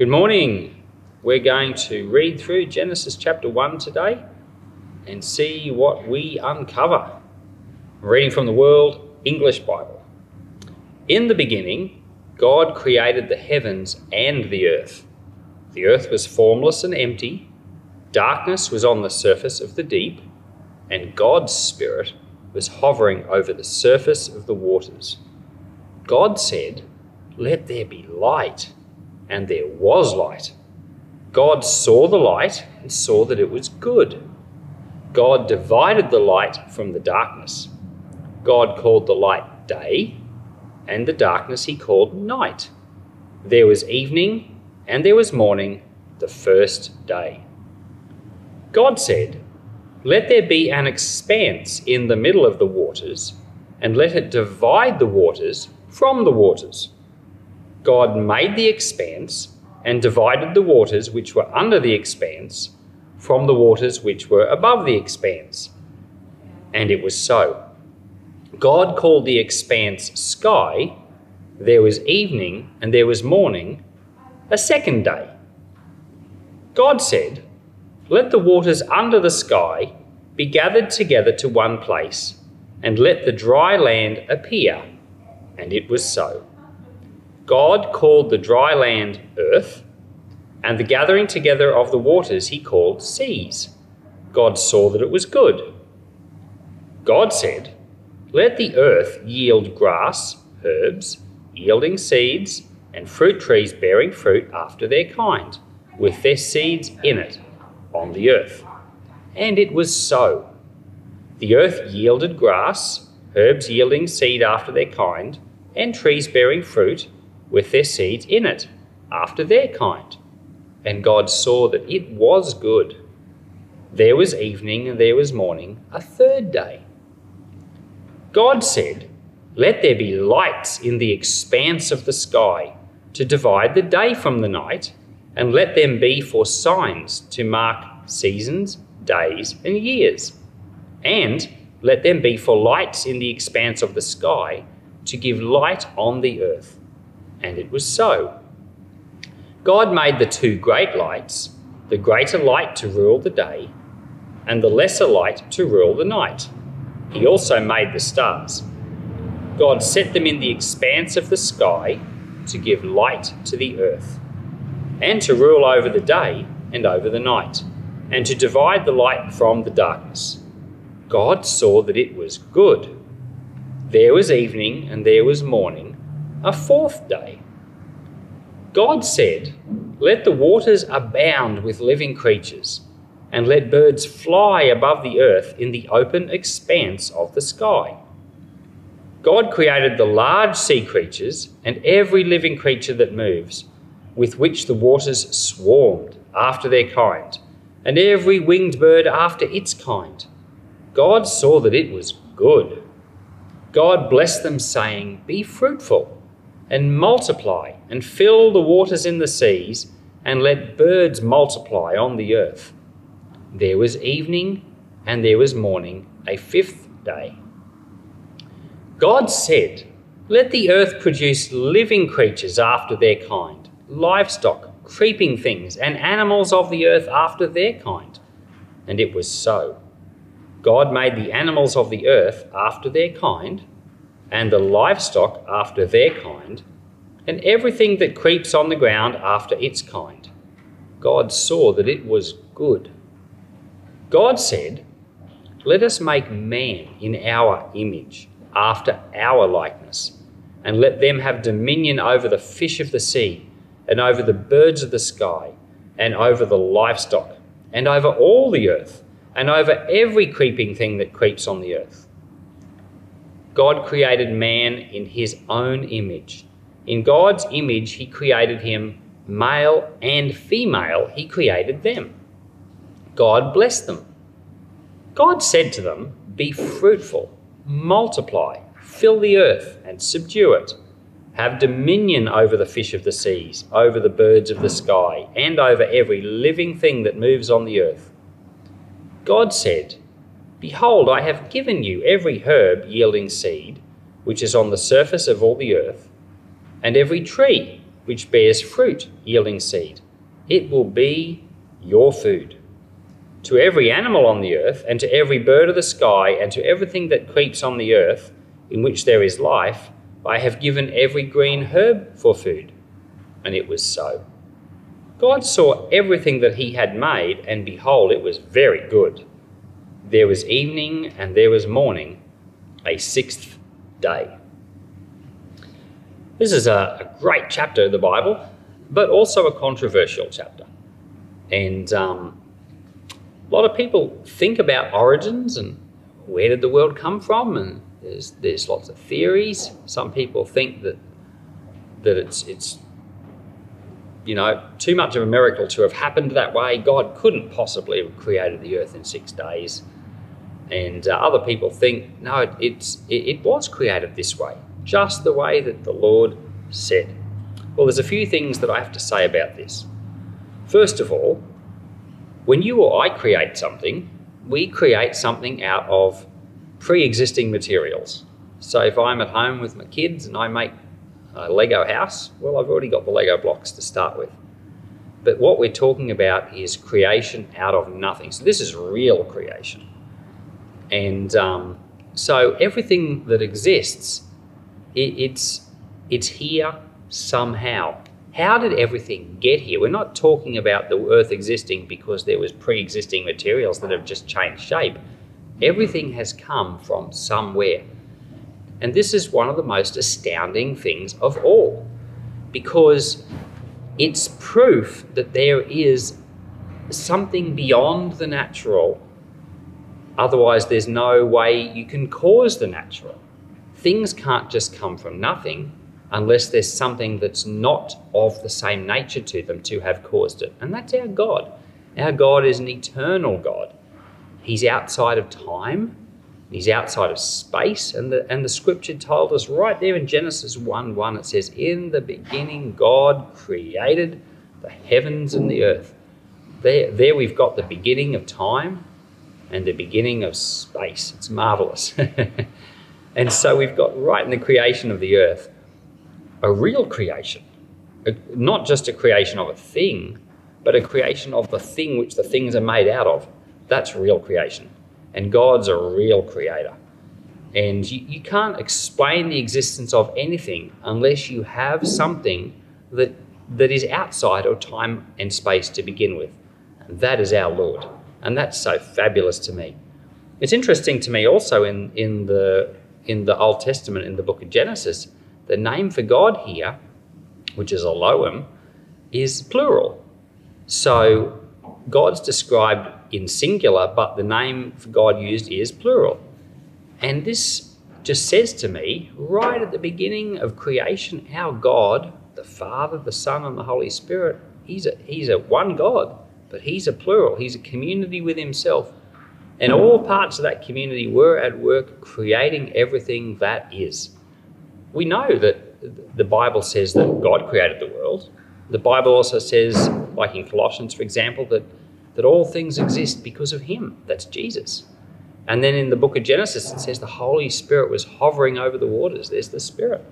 Good morning. We're going to read through Genesis chapter 1 today and see what we uncover. reading from the World English Bible. In the beginning, God created the heavens and the earth. The earth was formless and empty, darkness was on the surface of the deep, and God's Spirit was hovering over the surface of the waters. God said, Let there be light and there was light. God saw the light and saw that it was good. God divided the light from the darkness. God called the light day, and the darkness he called night. There was evening and there was morning, the first day. God said, Let there be an expanse in the middle of the waters, and let it divide the waters from the waters. God made the expanse and divided the waters which were under the expanse from the waters which were above the expanse. And it was so. God called the expanse sky. There was evening and there was morning, a second day. God said, Let the waters under the sky be gathered together to one place, and let the dry land appear. And it was so. God called the dry land earth, and the gathering together of the waters he called seas. God saw that it was good. God said, Let the earth yield grass, herbs, yielding seeds, and fruit trees bearing fruit after their kind, with their seeds in it, on the earth. And it was so. The earth yielded grass, herbs yielding seed after their kind, and trees bearing fruit with their seeds in it, after their kind. And God saw that it was good. There was evening and there was morning, a third day. God said, Let there be lights in the expanse of the sky to divide the day from the night, and let them be for signs to mark seasons, days, and years. And let them be for lights in the expanse of the sky to give light on the earth. And it was so. God made the two great lights, the greater light to rule the day, and the lesser light to rule the night. He also made the stars. God set them in the expanse of the sky to give light to the earth, and to rule over the day and over the night, and to divide the light from the darkness. God saw that it was good. There was evening and there was morning, a fourth day. God said, Let the waters abound with living creatures, and let birds fly above the earth in the open expanse of the sky. God created the large sea creatures and every living creature that moves, with which the waters swarmed after their kind, and every winged bird after its kind. God saw that it was good. God blessed them, saying, Be fruitful and multiply, and fill the waters in the seas, and let birds multiply on the earth. There was evening, and there was morning, a fifth day. God said, Let the earth produce living creatures after their kind, livestock, creeping things, and animals of the earth after their kind. And it was so. God made the animals of the earth after their kind and the livestock after their kind, and everything that creeps on the ground after its kind. God saw that it was good. God said, Let us make man in our image, after our likeness, and let them have dominion over the fish of the sea, and over the birds of the sky, and over the livestock, and over all the earth, and over every creeping thing that creeps on the earth. God created man in his own image. In God's image, he created him male and female, he created them. God blessed them. God said to them, Be fruitful, multiply, fill the earth, and subdue it. Have dominion over the fish of the seas, over the birds of the sky, and over every living thing that moves on the earth. God said, Behold, I have given you every herb yielding seed, which is on the surface of all the earth, and every tree which bears fruit, yielding seed. It will be your food. To every animal on the earth, and to every bird of the sky, and to everything that creeps on the earth, in which there is life, I have given every green herb for food. And it was so. God saw everything that he had made, and behold, it was very good. There was evening and there was morning, a sixth day. This is a, a great chapter of the Bible, but also a controversial chapter. And um, a lot of people think about origins and where did the world come from, and there's there's lots of theories. Some people think that that it's it's you know too much of a miracle to have happened that way. God couldn't possibly have created the earth in six days, and uh, other people think no, it's it, it was created this way just the way that the Lord said. Well, there's a few things that I have to say about this. First of all, when you or I create something, we create something out of pre existing materials. So if I'm at home with my kids and I make a Lego house, well, I've already got the Lego blocks to start with. But what we're talking about is creation out of nothing. So this is real creation. And um, so everything that exists it, it's it's here somehow. How did everything get here? We're not talking about the Earth existing because there was pre-existing materials that have just changed shape. Everything has come from somewhere. And this is one of the most astounding things of all because it's proof that there is something beyond the natural. Otherwise, there's no way you can cause the natural things can't just come from nothing unless there's something that's not of the same nature to them to have caused it. And that's our God. Our God is an eternal God. He's outside of time, He's outside of space. And the, and the scripture told us right there in Genesis 1 1, it says, In the beginning, God created the heavens and the earth. There, there we've got the beginning of time and the beginning of space. It's marvelous. And so we've got right in the creation of the earth a real creation, a, not just a creation of a thing, but a creation of the thing which the things are made out of. That's real creation. And God's a real creator. And you, you can't explain the existence of anything unless you have something that, that is outside of time and space to begin with. And that is our Lord. And that's so fabulous to me. It's interesting to me also in, in the in the Old Testament, in the book of Genesis, the name for God here, which is Elohim, is plural. So God's described in singular, but the name for God used is plural. And this just says to me, right at the beginning of creation, our God, the Father, the Son, and the Holy Spirit, he's a, he's a one God, but he's a plural. He's a community with himself. And all parts of that community were at work creating everything that is. We know that the Bible says that God created the world. The Bible also says, like in Colossians, for example, that, that all things exist because of Him. That's Jesus. And then in the book of Genesis, it says the Holy Spirit was hovering over the waters. There's the Spirit.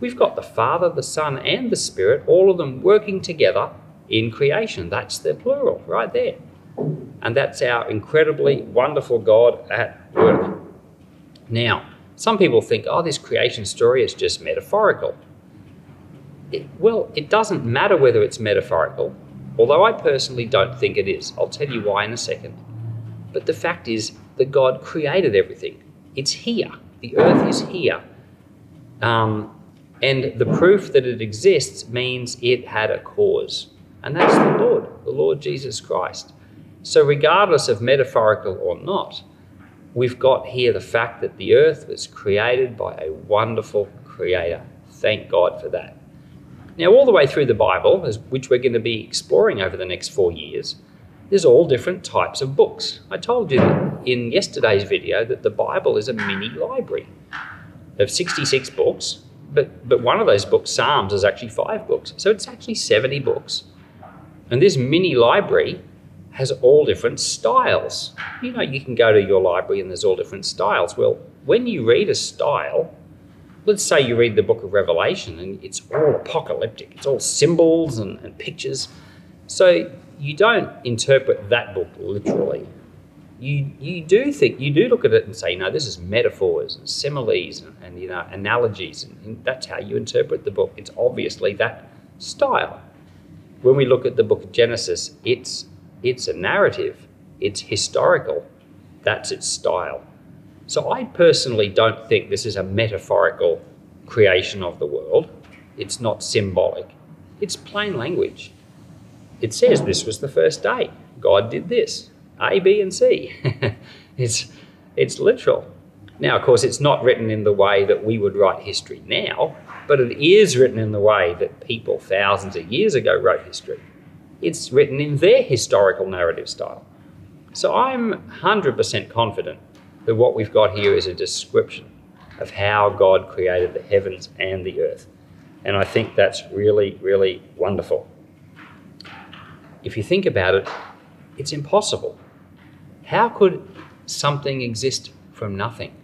We've got the Father, the Son, and the Spirit, all of them working together in creation. That's the plural right there. And that's our incredibly wonderful God at work. Now, some people think, oh, this creation story is just metaphorical. It, well, it doesn't matter whether it's metaphorical, although I personally don't think it is. I'll tell you why in a second. But the fact is that God created everything. It's here. The earth is here. Um, and the proof that it exists means it had a cause. And that's the Lord, the Lord Jesus Christ. So, regardless of metaphorical or not, we've got here the fact that the earth was created by a wonderful creator. Thank God for that. Now, all the way through the Bible, which we're going to be exploring over the next four years, there's all different types of books. I told you in yesterday's video that the Bible is a mini library of 66 books, but, but one of those books, Psalms, is actually five books. So it's actually 70 books. And this mini library has all different styles. You know, you can go to your library and there's all different styles. Well, when you read a style, let's say you read the book of Revelation and it's all apocalyptic, it's all symbols and, and pictures. So you don't interpret that book literally. You, you do think, you do look at it and say, no, this is metaphors and similes and, and you know, analogies, and, and that's how you interpret the book. It's obviously that style. When we look at the book of Genesis, it's, it's a narrative, it's historical, that's its style. So I personally don't think this is a metaphorical creation of the world. It's not symbolic. It's plain language. It says this was the first day. God did this. A, B, and C. it's, it's literal. Now, of course, it's not written in the way that we would write history now, but it is written in the way that people thousands of years ago wrote history. It's written in their historical narrative style. So I'm 100% confident that what we've got here is a description of how God created the heavens and the earth. And I think that's really, really wonderful. If you think about it, it's impossible. How could something exist from nothing?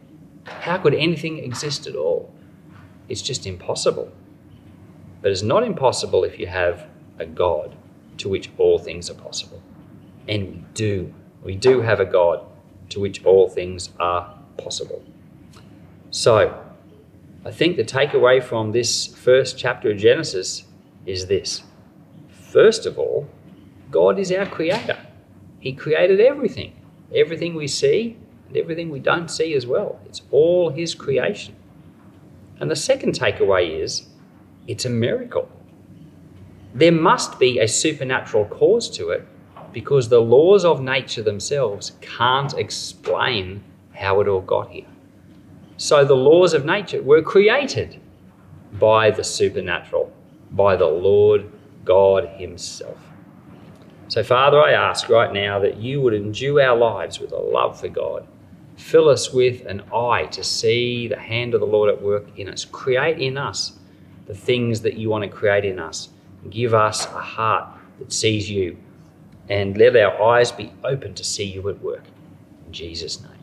How could anything exist at all? It's just impossible. But it's not impossible if you have a God to which all things are possible. And we do. We do have a God to which all things are possible. So, I think the takeaway from this first chapter of Genesis is this. First of all, God is our creator. He created everything, everything we see and everything we don't see as well. It's all His creation. And the second takeaway is it's a miracle. There must be a supernatural cause to it because the laws of nature themselves can't explain how it all got here. So the laws of nature were created by the supernatural, by the Lord God Himself. So, Father, I ask right now that you would endue our lives with a love for God. Fill us with an eye to see the hand of the Lord at work in us. Create in us the things that you want to create in us. Give us a heart that sees you and let our eyes be open to see you at work. In Jesus' name.